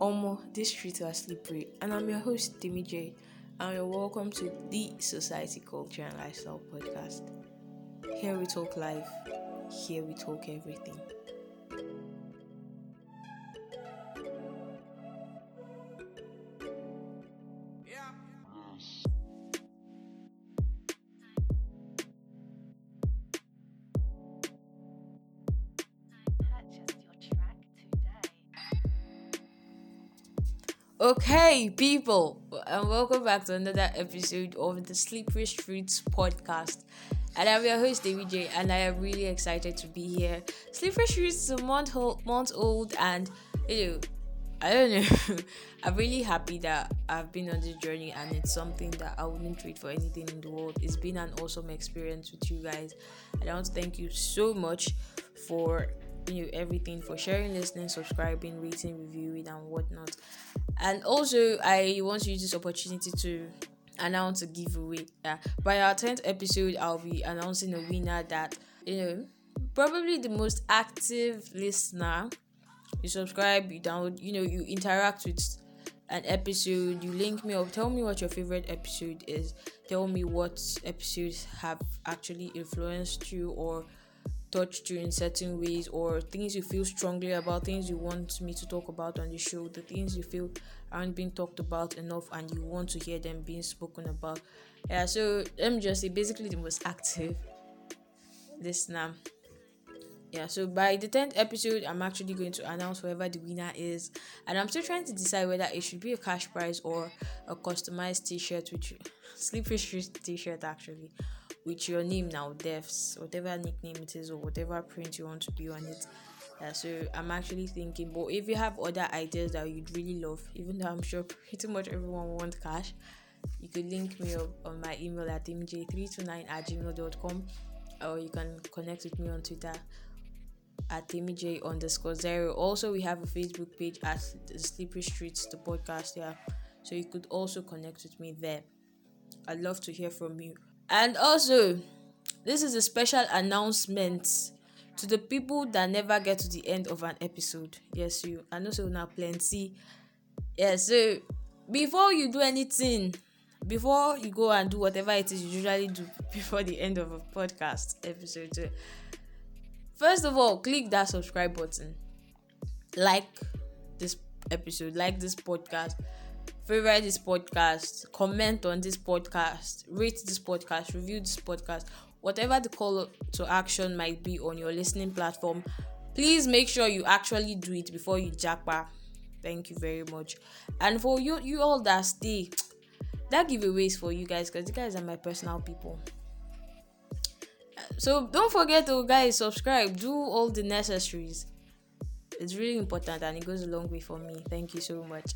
Omo, this streets are slippery, and I'm your host, Timmy J, and you're welcome to the Society Culture and Lifestyle Podcast. Here we talk life, here we talk everything. Okay, people, and welcome back to another episode of the Slippery Streets podcast. And I'm your host, David J, and I am really excited to be here. Slippery Streets is a month, month old, and you know, I don't know. I'm really happy that I've been on this journey, and it's something that I wouldn't trade for anything in the world. It's been an awesome experience with you guys, and I want to thank you so much for you know everything for sharing, listening, subscribing, rating, reviewing, and whatnot. And also, I want to use this opportunity to announce a giveaway. Yeah. By our 10th episode, I'll be announcing a winner that, you know, probably the most active listener. You subscribe, you download, you know, you interact with an episode, you link me up, tell me what your favorite episode is, tell me what episodes have actually influenced you or touched you in certain ways or things you feel strongly about things you want me to talk about on the show the things you feel aren't being talked about enough and you want to hear them being spoken about. Yeah so me just say basically the most active listener yeah so by the 10th episode i'm actually going to announce whoever the winner is. And i'm still trying to decide whether it should be a cash prize or a customized t-shirt which sleepy street t-shirt actually with your name now, devs, whatever nickname it is or whatever print you want to be on it. Yeah, so I'm actually thinking, but if you have other ideas that you'd really love, even though I'm sure pretty much everyone wants cash, you could link me up on my email at mj329 at gmail.com or you can connect with me on Twitter at timmy underscore zero. Also, we have a Facebook page at the Slippery Streets, the podcast, yeah. So you could also connect with me there. I'd love to hear from you. And also, this is a special announcement to the people that never get to the end of an episode. Yes, you. I know so now plenty. Yes, so before you do anything, before you go and do whatever it is you usually do before the end of a podcast episode, so first of all, click that subscribe button, like this episode, like this podcast favorite this podcast, comment on this podcast, rate this podcast, review this podcast, whatever the call to action might be on your listening platform. Please make sure you actually do it before you jackpot. Thank you very much. And for you, you all that stay, that giveaways for you guys because you guys are my personal people. So don't forget to guys subscribe, do all the necessaries. It's really important and it goes a long way for me. Thank you so much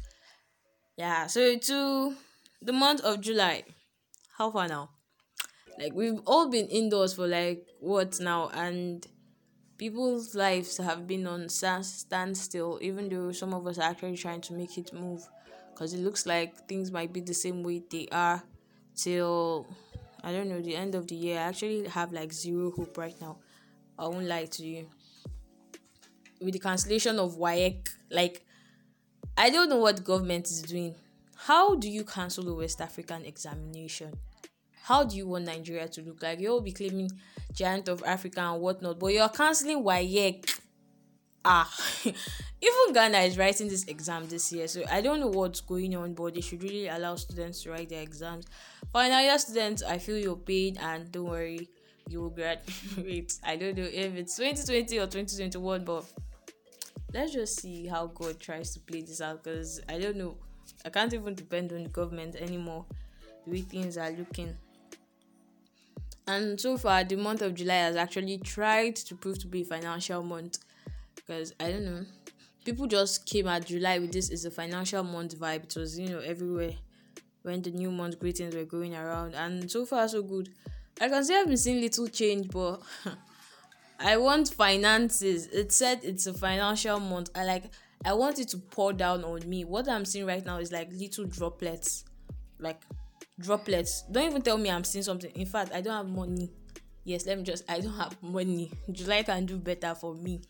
yeah so to the month of july how far now? Like we've all been indoors for like what now? And people's lives have been on standstill even though some of us are actually trying to make it move. Because it looks like things might be the same way they are till i don't know the end of the year. I actually have like zero hope right now. I won't lie to you. With the cancellation of WAEC, like I don't know what government is doing. How do you cancel the West African examination? How do you want Nigeria to look like? You'll be claiming giant of Africa and whatnot, but you're canceling WAEC. Ah, even Ghana is writing this exam this year, so I don't know what's going on, but they should really allow students to write their exams. Final year students, I feel you're paid, and don't worry, you will graduate. I don't know if it's 2020 or 2021, but let's just see how God tries to play this out because I don't know. I can't even depend on the government anymore. The way things are looking. And so far, the month of July has actually tried to prove to be a financial month because I don't know. People just came at July with this is a financial month vibe. It was, you know, everywhere when the new month greetings were going around. And so far, so good. I can say I've been seeing little change, but I want finances. It said it's a financial month. I like I want it to pour down on me. What I'm seeing right now is like little droplets. Like droplets. Don't even tell me I'm seeing something. In fact, I don't have money. Yes, let me just I don't have money. July can do better for me.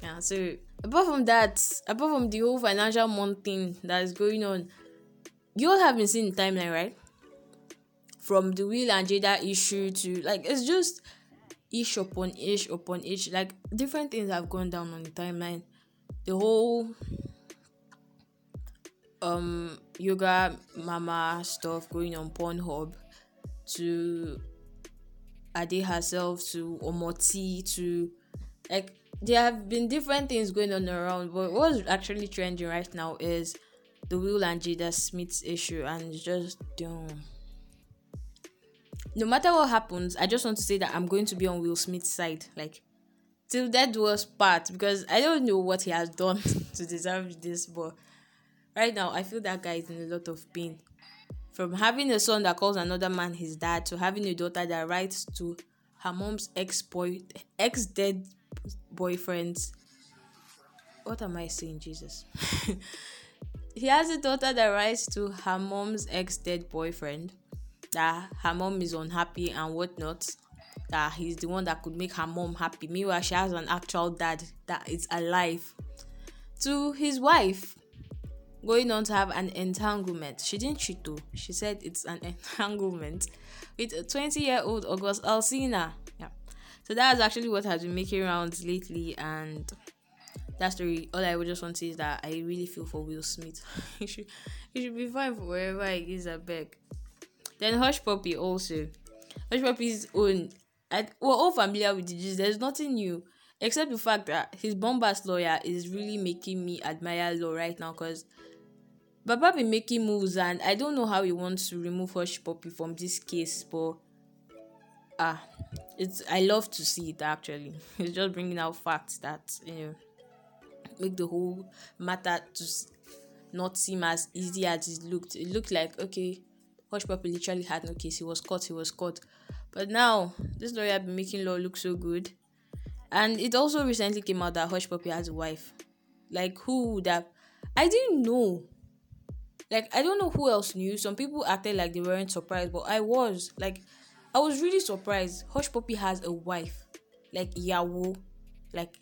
Yeah, so apart from that, apart from the whole financial month thing that is going on, you all have been seeing the timeline, right? From the Will and Jada issue to like it's just ish upon ish upon ish. Like different things have gone down on the timeline. The whole um yoga mama stuff going on Pornhub to Ade herself to Omoti to like there have been different things going on around, but what's actually trending right now is the Will and Jada Smith issue, and just don't. No matter what happens, I just want to say that I'm going to be on Will Smith's side, like till that was part, because I don't know what he has done to deserve this, but right now I feel that guy is in a lot of pain. From having a son that calls another man his dad to having a daughter that writes to her mom's ex boy ex dead boyfriends. What am I saying, Jesus? he has a daughter that writes to her mom's ex dead boyfriend that her mom is unhappy and whatnot. That he's the one that could make her mom happy. Meanwhile, she has an actual dad that is alive. To his wife, going on to have an entanglement. She didn't cheat though. She said it's an entanglement with a 20 year old August Alcina. Yeah. So that's actually what has been making rounds lately, and that story. All I would just want to say is that I really feel for Will Smith. he should he should be fine for wherever he is. a beg. Then Hushpuppi also. Hushpuppi's own. I, we're all familiar with the gist. There's nothing new except the fact that his bombast lawyer is really making me admire law right now because Baba be making moves and I don't know how he wants to remove Hushpuppi from this case, but ah, it's I love to see it actually. It's just bringing out facts that you know make the whole matter just not seem as easy as it looked. It looked like okay, Hushpuppi literally had no case. He was caught. He was caught. But now this lawyer been making law look so good, and it also recently came out that Hushpuppi has a wife. Like who would have? I didn't know. Like I don't know who else knew. Some people acted like they weren't surprised, but I was. Like I was really surprised. Hushpuppi has a wife, like Yawo, like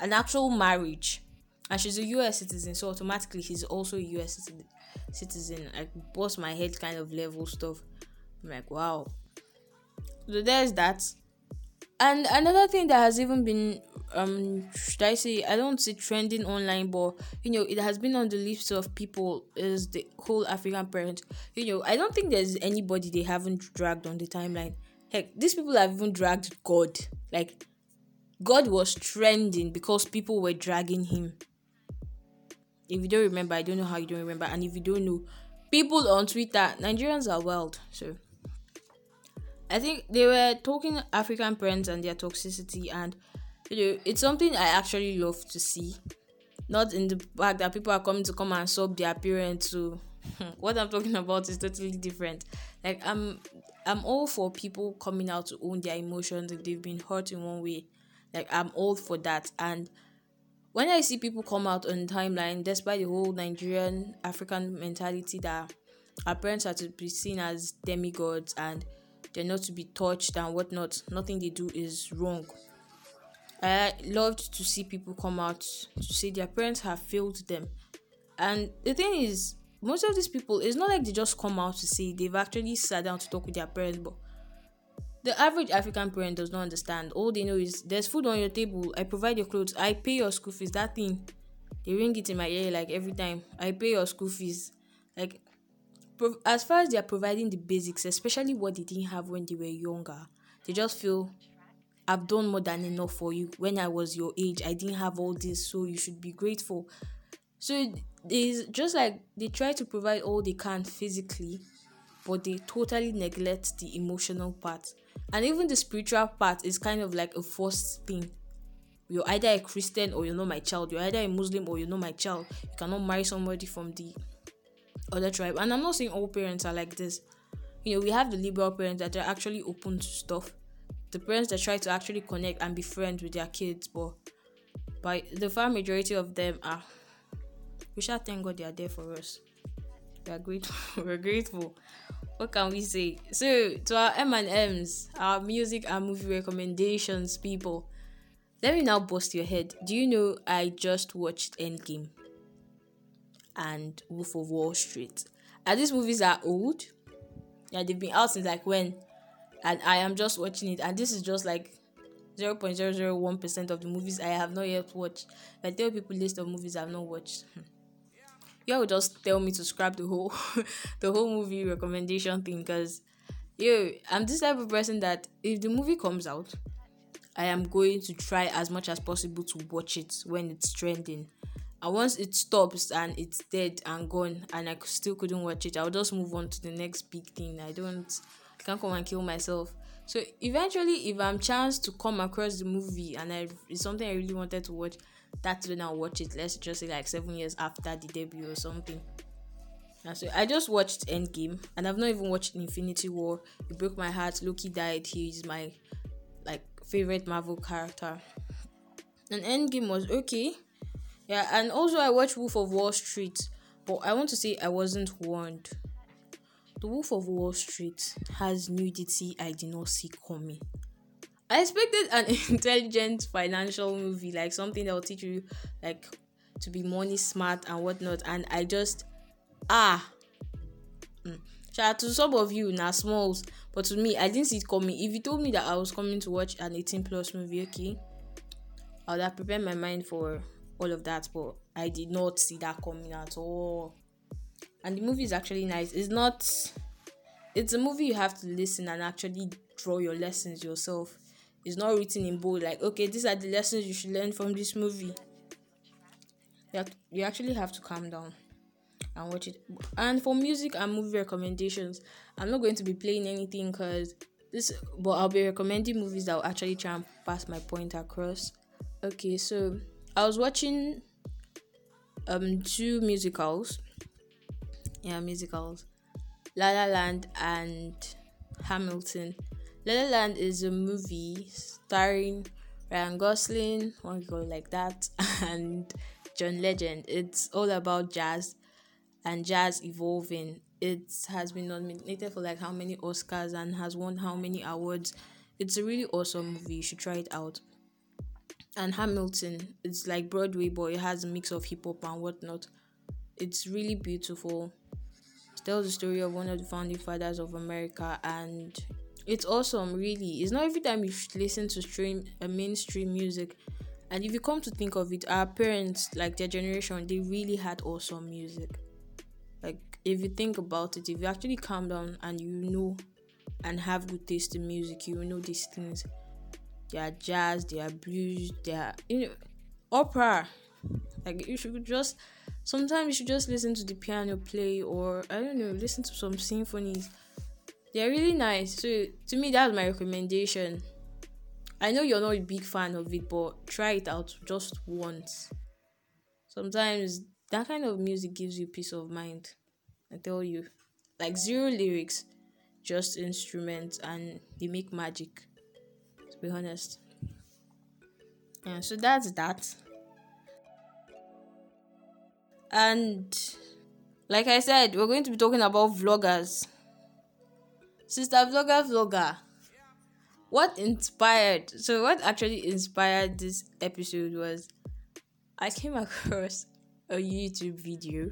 an actual marriage, and she's a U.S. citizen. So automatically, she's also a U.S. citizen. Like bust my head kind of level stuff. I'm like, wow. So there's that. And another thing that has even been um should I say I don't say trending online, but you know it has been on the lips of people is the whole African parent. You know I don't think there's anybody they haven't dragged on the timeline. Heck, these people have even dragged God. Like God was trending because people were dragging him. If you don't remember, I don't know how you don't remember, and if you don't know, people on Twitter, Nigerians are wild. So I think they were talking African parents and their toxicity and you know, it's something I actually love to see. Not in the fact that people are coming to come and sub their parents. So hmm, what I'm talking about is totally different. Like I'm I'm all for people coming out to own their emotions if they've been hurt in one way. Like I'm all for that. And when I see people come out on timeline, despite the whole Nigerian African mentality that our parents are to be seen as demigods and they're not to be touched and whatnot, nothing they do is wrong. I loved to see people come out to say their parents have failed them. And the thing is, most of these people, it's not like they just come out to say they've actually sat down to talk with their parents, but the average African parent does not understand. All they know is there's food on your table, I provide your clothes, I pay your school fees. That thing, they ring it in my ear like every time. I pay your school fees. Like, as far as they are providing the basics, especially what they didn't have when they were younger, they just feel I've done more than enough for you. When I was your age, I didn't have all this, so you should be grateful. So it's just like they try to provide all they can physically, but they totally neglect the emotional part. And even the spiritual part is kind of like a forced thing. You're either a Christian or you're not my child. You're either a Muslim or you're not my child. You cannot marry somebody from the other tribe. And I'm not saying all parents are like this. You know, we have the liberal parents that are actually open to stuff the parents that try to actually connect and be friends with their kids, but by the far majority of them are we shall thank God they are there for us. We are grateful. We're grateful. What can we say? So to our M and M's, our music and movie recommendations, people. let me now bust your head. Do you know I just watched Endgame and Wolf of Wall Street? And these movies are old. Yeah, they've been out since like when? And I am just watching it, and this is just like 0.001% of the movies I have not yet watched. If I tell people list of movies I have not watched, hmm. You would just tell me to scrap the whole the whole movie recommendation thing because yo, I'm this type of person that if the movie comes out, I am going to try as much as possible to watch it when it's trending. And once it stops and it's dead and gone and I still couldn't watch it, I'll just move on to the next big thing. I don't I can't come and kill myself. So eventually if I'm chance to come across the movie and I it's something I really wanted to watch, that's when I'll watch it. Let's just say like seven years after the debut or something. So I just watched Endgame and I've not even watched Infinity War. It broke my heart. Loki died. He's my like favorite Marvel character. And Endgame was okay. Yeah, and also I watched Wolf of Wall Street, but I want to say I wasn't warned. The Wolf of Wall Street has nudity I did not see coming. I expected an intelligent financial movie, like something that will teach you like to be money smart and whatnot. And I just ah mm. shout out to some of you now smalls, but to me I didn't see it coming. If you told me that I was coming to watch an 18 plus movie, okay, I would have prepared my mind for all of that, but I did not see that coming at all. And the movie is actually nice. It's not it's a movie you have to listen and actually draw your lessons yourself it's not written in bold like okay these are the lessons you should learn from this movie. You, have, you actually have to calm down and watch it. And for music and movie recommendations i'm not going to be playing anything because this but i'll be recommending movies that will actually try and pass my point across. Okay so i was watching um two musicals. Yeah musicals. La la land and hamilton La La Land is a movie starring Ryan Gosling, one girl like that, and John Legend. It's all about jazz and jazz evolving. It has been nominated for like how many Oscars and has won how many awards. It's a really awesome movie. You should try it out. And Hamilton, it's like Broadway, but it has a mix of hip hop and whatnot. It's really beautiful. It tells the story of one of the founding fathers of America and it's awesome really. It's not every time you listen to stream uh, mainstream music. And if you come to think of it our parents like their generation they really had awesome music. Like if you think about it if you actually calm down and you know and have good taste in music you know these things. They are jazz they are blues they are you know opera. Like you should just sometimes you should just listen to the piano play or i don't know listen to some symphonies they're really nice. So to me, that's my recommendation. I know you're not a big fan of it, but try it out just once. Sometimes that kind of music gives you peace of mind. I tell you, like zero lyrics, just instruments, and they make magic. To be honest. Yeah, so that's that. And like I said, we're going to be talking about vloggers. Sister Vlogger Vlogger. What inspired? So, what actually inspired this episode was I came across a YouTube video,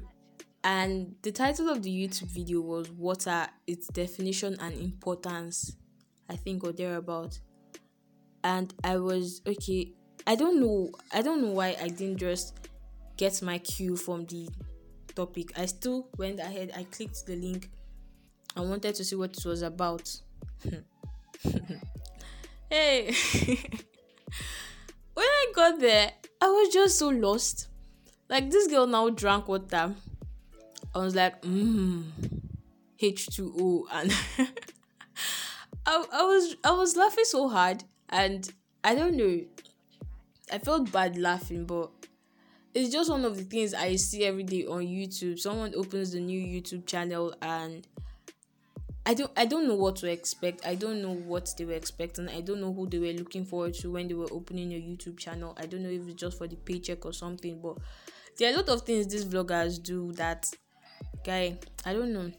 and the title of the YouTube video was What are its definition and importance? I think, or thereabout. And I was okay. I don't know. I don't know why I didn't just get my cue from the topic. I still went ahead. I clicked the link I wanted to see what it was about. hey, when I got there, I was just so lost. Like this girl now drank water. I was like, mmm, H2O, and I, I was I was laughing so hard, and I don't know. I felt bad laughing, but it's just one of the things I see every day on YouTube. Someone opens the new YouTube channel and I don't I don't know what to expect. I don't know what they were expecting. I don't know who they were looking forward to when they were opening a YouTube channel. I don't know if it's just for the paycheck or something, but there are a lot of things these vloggers do that guy, I don't know.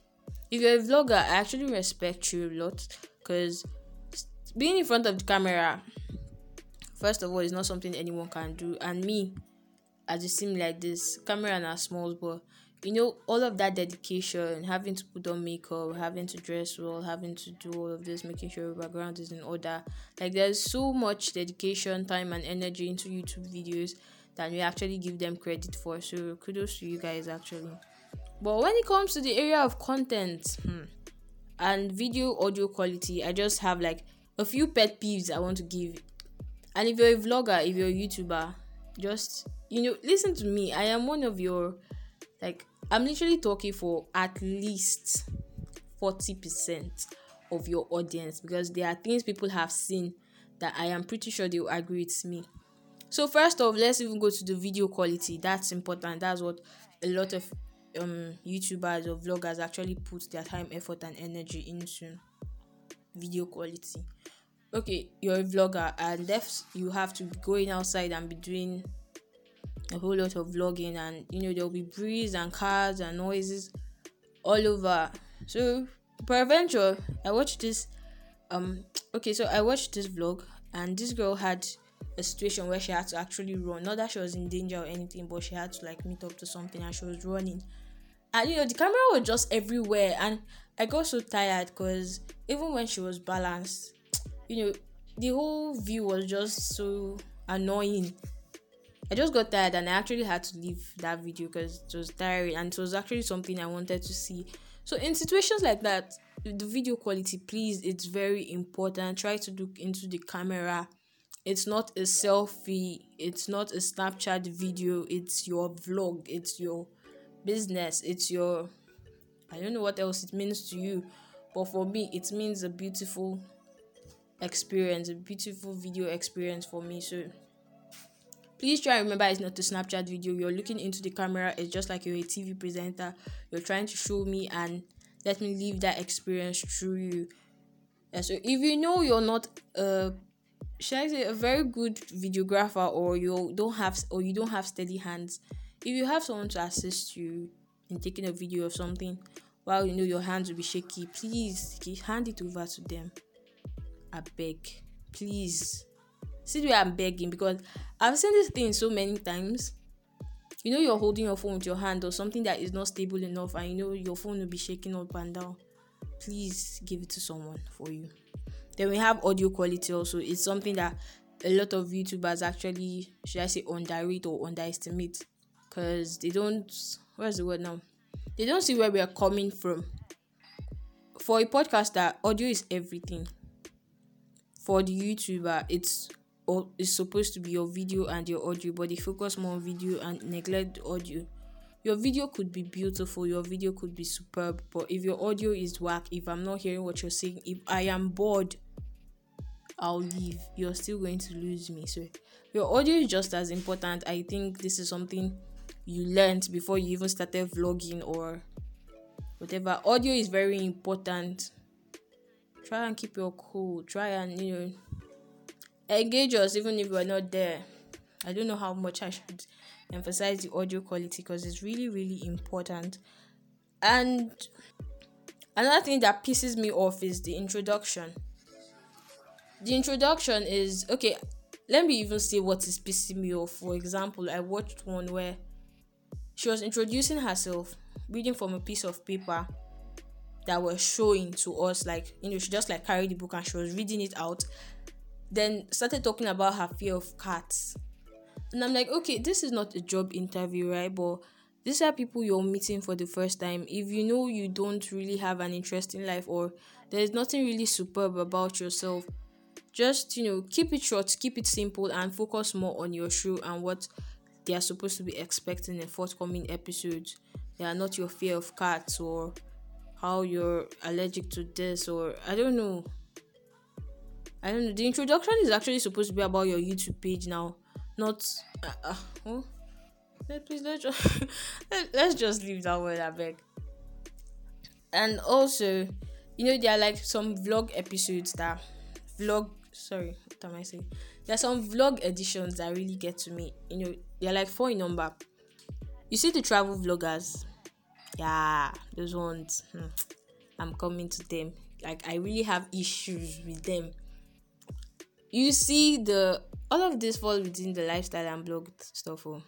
If you're a vlogger, I actually respect you a lot because being in front of the camera first of all, is not something anyone can do. And me, as it seems like this, camera and a small, but you know, all of that dedication, having to put on makeup, having to dress well, having to do all of this, making sure your background is in order. Like there's so much dedication, time and energy into YouTube videos that we actually give them credit for. So kudos to you guys actually. But when it comes to the area of content hmm, and video audio quality, I just have like a few pet peeves I want to give. And if you're a vlogger, if you're a YouTuber, just you know, listen to me. I am one of your like I'm literally talking for at least 40% of your audience because there are things people have seen that I am pretty sure they will agree with me. So first off, let's even go to the video quality. That's important. That's what a lot of um YouTubers or vloggers actually put their time, effort, and energy into video quality. Okay, you're a vlogger and def you have to be going outside and be doing a whole lot of vlogging and you know there'll be breeze and cars and noises all over. So peradventure i watched this um okay so i watched this vlog and this girl had a situation where she had to actually run. Not that she was in danger or anything but she had to like meet up to something and she was running. And you know the camera was just everywhere and i got so tired because even when she was balanced you know the whole view was just so annoying I just got tired and I actually had to leave that video because it was tiring and it was actually something I wanted to see. So in situations like that, the video quality, please, it's very important. Try to look into the camera. It's not a selfie, it's not a Snapchat video, it's your vlog, it's your business, it's your I don't know what else it means to you, but for me it means a beautiful experience, a beautiful video experience for me. So please try and remember it's not a snapchat video. You're looking into the camera. It's just like you're a tv presenter. You're trying to show me and let me live that experience through you. And so if you know you're not a should i say a very good videographer or you don't have or you don't have steady hands if you have someone to assist you in taking a video of something while you know your hands will be shaky please hand it over to them. I beg. Please see the way i'm begging because i've seen this thing so many times. You know you're holding your phone with your hand or something that is not stable enough and you know your phone will be shaking up and down. Please give it to someone for you. Then we have audio quality also. It's something that a lot of youtubers actually should i say underrate or underestimate. Because they don't where's the word now? They don't see where we are coming from. For a podcaster audio is everything for the youtuber it's or is supposed to be your video and your audio, but they focus more on video and neglect audio. Your video could be beautiful, your video could be superb, but if your audio is whack, if I'm not hearing what you're saying, if I am bored, I'll leave. You're still going to lose me. So your audio is just as important. I think this is something you learned before you even started vlogging or whatever. Audio is very important. Try and keep your cool. Try and you know engage us even if we're not there. I don't know how much I should emphasize the audio quality because it's really, really important. And another thing that pisses me off is the introduction. The introduction is okay. Let me even say what is pissing me off. For example, I watched one where she was introducing herself, reading from a piece of paper that was showing to us, like you know, she just like carried the book and she was reading it out then started talking about her fear of cats. And I'm like, okay, this is not a job interview, right? But these are people you're meeting for the first time. If you know you don't really have an interesting life or there's nothing really superb about yourself, just you know, keep it short, keep it simple, and focus more on your show and what they are supposed to be expecting in forthcoming episodes. They are not your fear of cats or how you're allergic to this or I don't know I don't know. The introduction is actually supposed to be about your YouTube page now, not. Uh, uh, oh. Let, please let's just let, let's just leave that word. I beg. And also, you know, there are like some vlog episodes that vlog. Sorry, what am I saying? There are some vlog editions that really get to me. You know, they're like four in number. You see the travel vloggers. Yeah, those ones. Hmm, I'm coming to them. Like I really have issues with them you see the all of this falls within the lifestyle and blog stuff. Oh.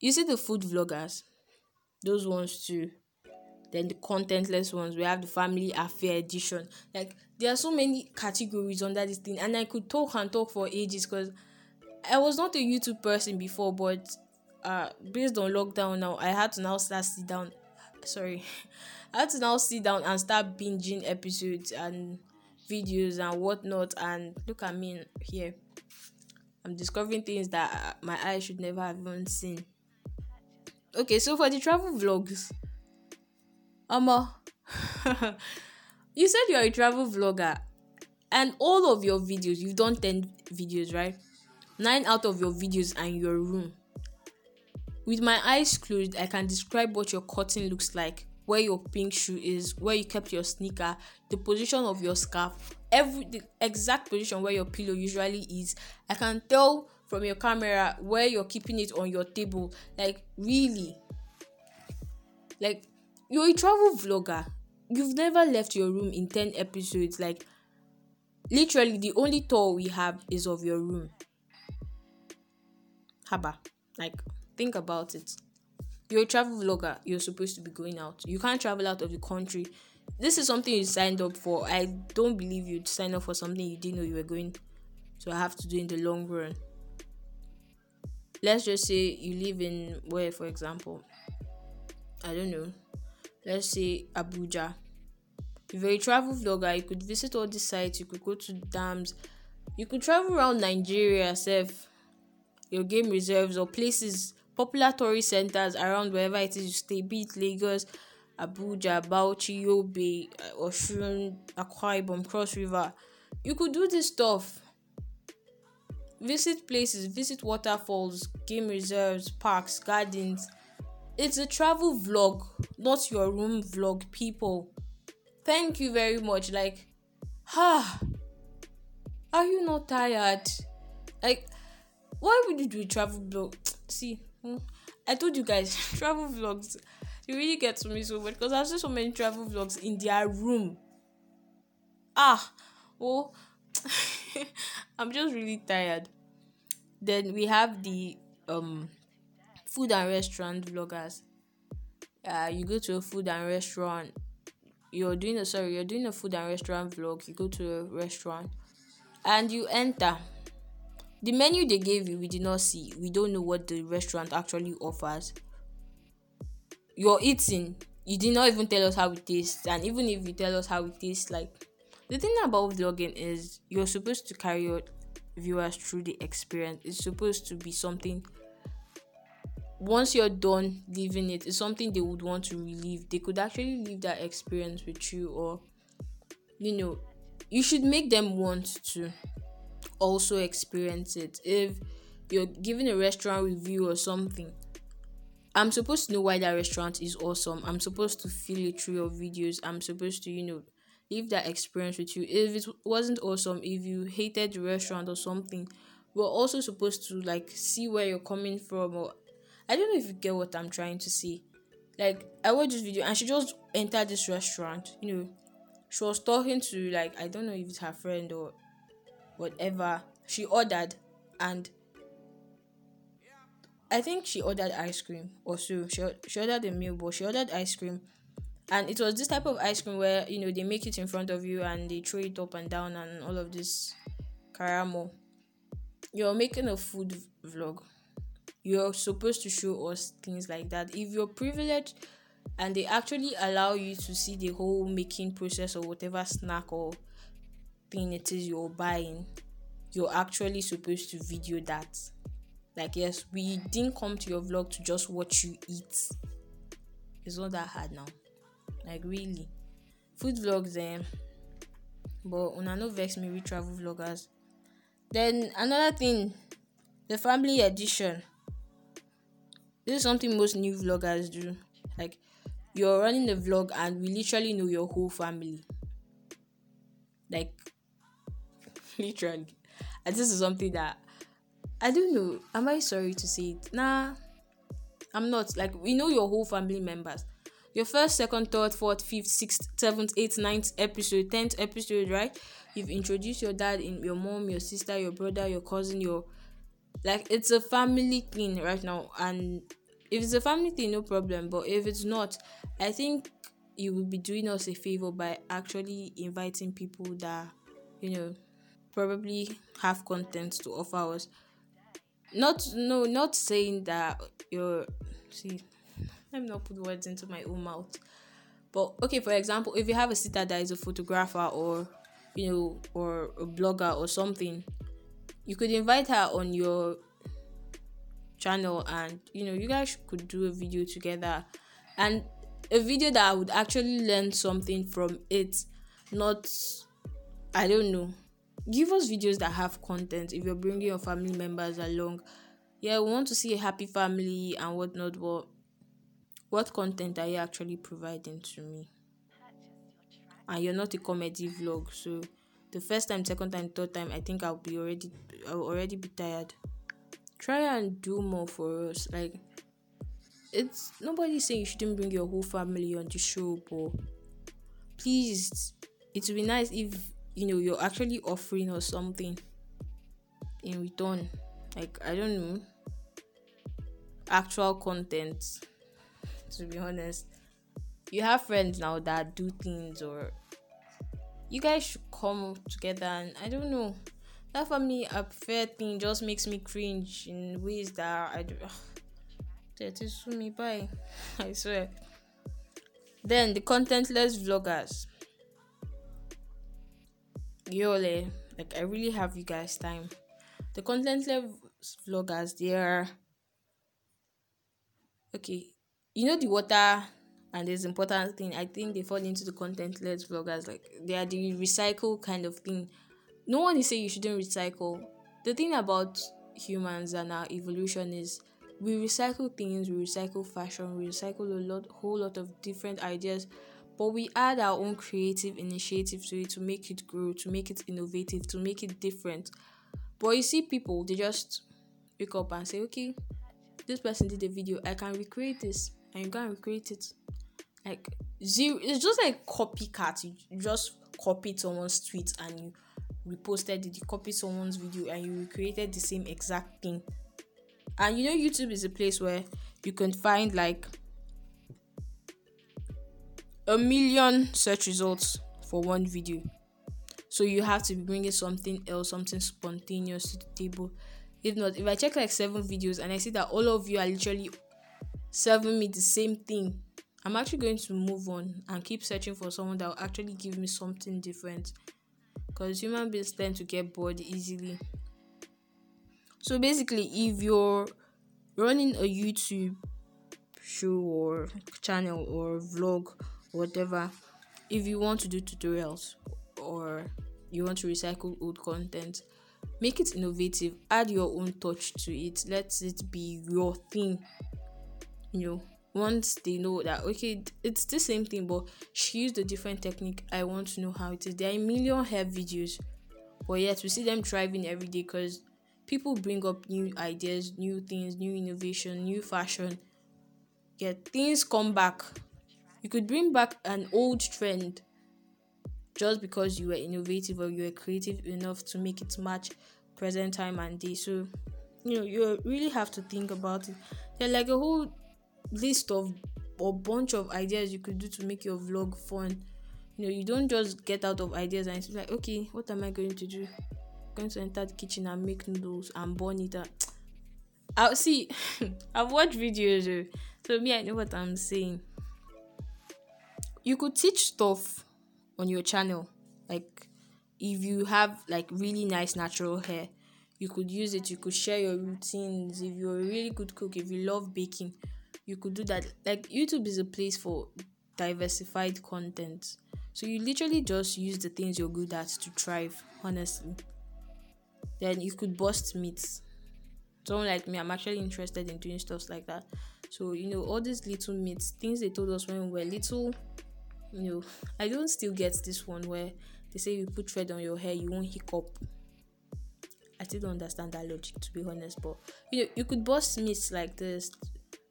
You see the food vloggers, those ones too. Then the contentless ones. We have the family affair edition. Like there are so many categories under this thing, and I could talk and talk for ages because I was not a YouTube person before, but uh based on lockdown now, I had to now start sit down. Sorry, I had to now sit down and start binging episodes and videos and whatnot. And look at me here. I'm discovering things that my eyes should never have even seen. Okay, so for the travel vlogs, Amma, you said you're a travel vlogger, and all of your videos, you've done 10 videos, right? Nine out of your videos and your room. With my eyes closed, I can describe what your curtain looks like where your pink shoe is, where you kept your sneaker, the position of your scarf, every the exact position where your pillow usually is. I can tell from your camera where you're keeping it on your table. Like really. Like you're a travel vlogger. You've never left your room in 10 episodes. Like literally the only tour we have is of your room. Haba. Like think about it you're a travel vlogger. You're supposed to be going out. You can't travel out of the country. This is something you signed up for. I don't believe you'd sign up for something you didn't know you were going to have to do in the long run. Let's just say you live in where for example? I don't know. Let's say abuja. If you're a travel vlogger you could visit all these sites. You could go to dams. You could travel around nigeria self. Your game reserves or places popular tourist centers around wherever it is you stay, be it Lagos, Abuja, Bauchi, Yobe, uh, Oshun, Akwa Ibom, Cross River. You could do this stuff. Visit places, visit waterfalls, game reserves, parks, gardens. It's a travel vlog, not your room vlog, people. Thank you very much. Like, ha, ah, are you not tired? Like, why would you do a travel vlog? See. I told you guys, travel vlogs, you really get to me so much because I've seen so many travel vlogs in their room. Ah, oh, I'm just really tired. Then we have the um food and restaurant vloggers. Uh, you go to a food and restaurant. You're doing a sorry, you're doing a food and restaurant vlog. You go to a restaurant, and you enter the menu they gave you, we did not see. We don't know what the restaurant actually offers. You're eating, you did not even tell us how it tastes, and even if you tell us how it tastes, like the thing about vlogging is you're supposed to carry your viewers through the experience. It's supposed to be something once you're done living it, it's something they would want to relive. They could actually live that experience with you, or you know, you should make them want to also experience it. If you're giving a restaurant review or something, I'm supposed to know why that restaurant is awesome. I'm supposed to feel it through your videos. I'm supposed to, you know, leave that experience with you. If it wasn't awesome, if you hated the restaurant or something, we're also supposed to like see where you're coming from or I don't know if you get what I'm trying to say. Like I watched this video and she just entered this restaurant, you know. She was talking to like I don't know if it's her friend or whatever she ordered and I think she ordered ice cream or. She, she ordered a meal, but she ordered ice cream. And it was this type of ice cream where, you know, they make it in front of you and they throw it up and down and all of this caramel. You're making a food vlog. You're supposed to show us things like that. If you're privileged and they actually allow you to see the whole making process or whatever snack or thing it is you're buying, you're actually supposed to video that. Like, yes, we didn't come to your vlog to just watch you eat. It's not that hard now. Like, really. Food vlogs, then. But una no vex me with travel vloggers. Then another thing, the family edition. This is something most new vloggers do. Like, you're running a vlog and we literally know your whole family. Like, literally. And this is something that I don't know. Am I sorry to say it? Nah, I'm not. Like we know your whole family members. your first, second, third, fourth, fifth, sixth, seventh, eighth, ninth episode, tenth episode, right? You've introduced your dad, in your mom, your sister, your brother, your cousin, your like it's a family thing right now. And if it's a family thing, no problem. But if it's not, I think you will be doing us a favor by actually inviting people that you know probably have content to offer us. Not no not saying that you're see let me not put words into my own mouth. But okay for example if you have a sister that is a photographer or you know or a blogger or something you could invite her on your channel and you know you guys could do a video together. And a video that I would actually learn something from it not I don't know give us videos that have content if you're bringing your family members along. Yeah we want to see a happy family and whatnot but what content are you actually providing to me? And you're not a comedy vlog so the first time second time third time i think i'll be already i'll already be tired. Try and do more for us like it's nobody saying you shouldn't bring your whole family on the show but please it would be nice if you know you're actually offering us something in return. Like i don't know. Actual content to be honest. You have friends now that do things or you guys should come together and i don't know. That for me a fair thing just makes me cringe in ways that i do that is me bye. I swear. Then the contentless vloggers Yole, like I really have you guys time. The contentless vloggers, they are okay. You know the water and this important thing. I think they fall into the contentless vloggers. Like they are the recycle kind of thing. No one is saying you shouldn't recycle. The thing about humans and our evolution is we recycle things, we recycle fashion, we recycle a lot, whole lot of different ideas but we add our own creative initiative to it to make it grow, to make it innovative, to make it different. But you see, people they just wake up and say, okay, this person did a video, I can recreate this, and you can recreate it. Like zero, it's just like copycat. You just copied someone's tweet and you reposted it. You copied someone's video and you recreated the same exact thing. And you know, YouTube is a place where you can find like a million search results for one video. So you have to be bringing something else, something spontaneous to the table. If not, if I check like seven videos and I see that all of you are literally serving me the same thing, I'm actually going to move on and keep searching for someone that will actually give me something different. Because human beings tend to get bored easily. So basically, if you're running a YouTube show or channel or vlog whatever if you want to do tutorials or you want to recycle old content make it innovative add your own touch to it let it be your thing. You know once they know that okay it's the same thing but she used a different technique i want to know how it is. There are a million hair videos but yet we see them thriving every day because people bring up new ideas new things new innovation new fashion. Get things come back you could bring back an old trend just because you were innovative or you were creative enough to make it match present time and day. So, you know, you really have to think about it. There's like a whole list of or bunch of ideas you could do to make your vlog fun. You know, you don't just get out of ideas and it's like, okay, what am I going to do? I'm going to enter the kitchen and make noodles and burn it up. I'll see. I've watched videos, so me, I know what I'm saying you could teach stuff on your channel. Like if you have like really nice natural hair you could use it. You could share your routines. If you're a really good cook if you love baking you could do that. Like youtube is a place for diversified content. So you literally just use the things you're good at to thrive honestly. Then you could bust myths someone like me i'm actually interested in doing stuff like that. So you know all these little myths things they told us when we were little you know, I don't still get this one where they say you put thread on your hair, you won't hiccup. I still don't understand that logic to be honest, but you know, you could bust myths like this.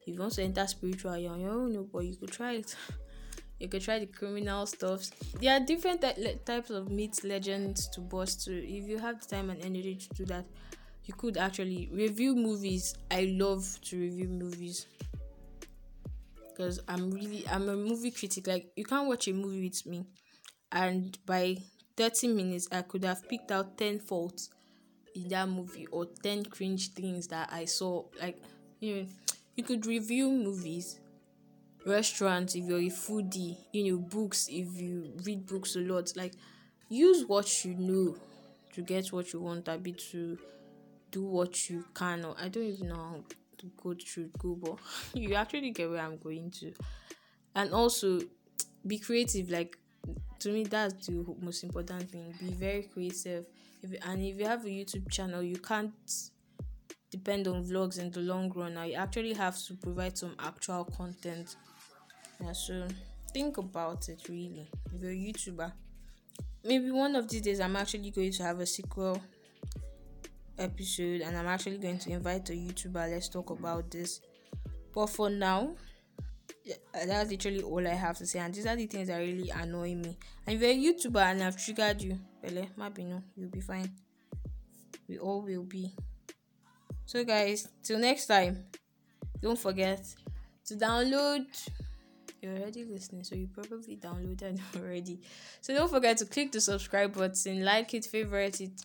If you want to enter spiritual, you're on your own, but you could try it. you could try the criminal stuff. There are different types of myths, legends to bust to. If you have the time and energy to do that, you could actually review movies. I love to review movies because I'm really I'm a movie critic. Like you can't watch a movie with me, and by thirty minutes I could have picked out ten faults in that movie or 10 cringe things that I saw. Like, you know, you could review movies, restaurants if you're a foodie, you know, books if you read books a lot. Like, use what you know to get what you want, a bit to do what you can. Or I don't even know how to go through Google. you actually get where I'm going to. And also, be creative. Like, to me, that's the most important thing. Be very creative if and if you have a youtube channel you can't depend on vlogs in the long run now you actually have to provide some actual content yeah so think about it really if you're a youtuber maybe one of these days i'm actually going to have a sequel episode and i'm actually going to invite a youtuber let's talk about this but for now that's literally all I have to say. And these are the things that really annoy me. And if you're a YouTuber and I've triggered you, Bele, Mabino, you'll be fine. We all will be. So, guys, till next time, don't forget to download. You're already listening, so you probably downloaded already. So, don't forget to click the subscribe button, like it, favorite it,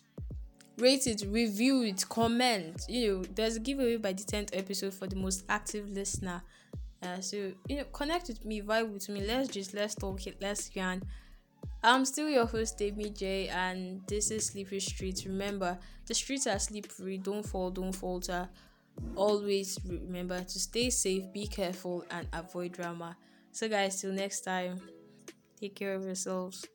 rate it, review it, comment. You know, there's a giveaway by the 10th episode for the most active listener. Uh, so you know, connect with me, vibe with me. Let's just let's talk it, let's yarn. I'm still your host, Amy J, and this is Sleepy Streets. Remember, the streets are slippery. Don't fall, don't falter. Always remember to stay safe, be careful, and avoid drama. So, guys, till next time, take care of yourselves.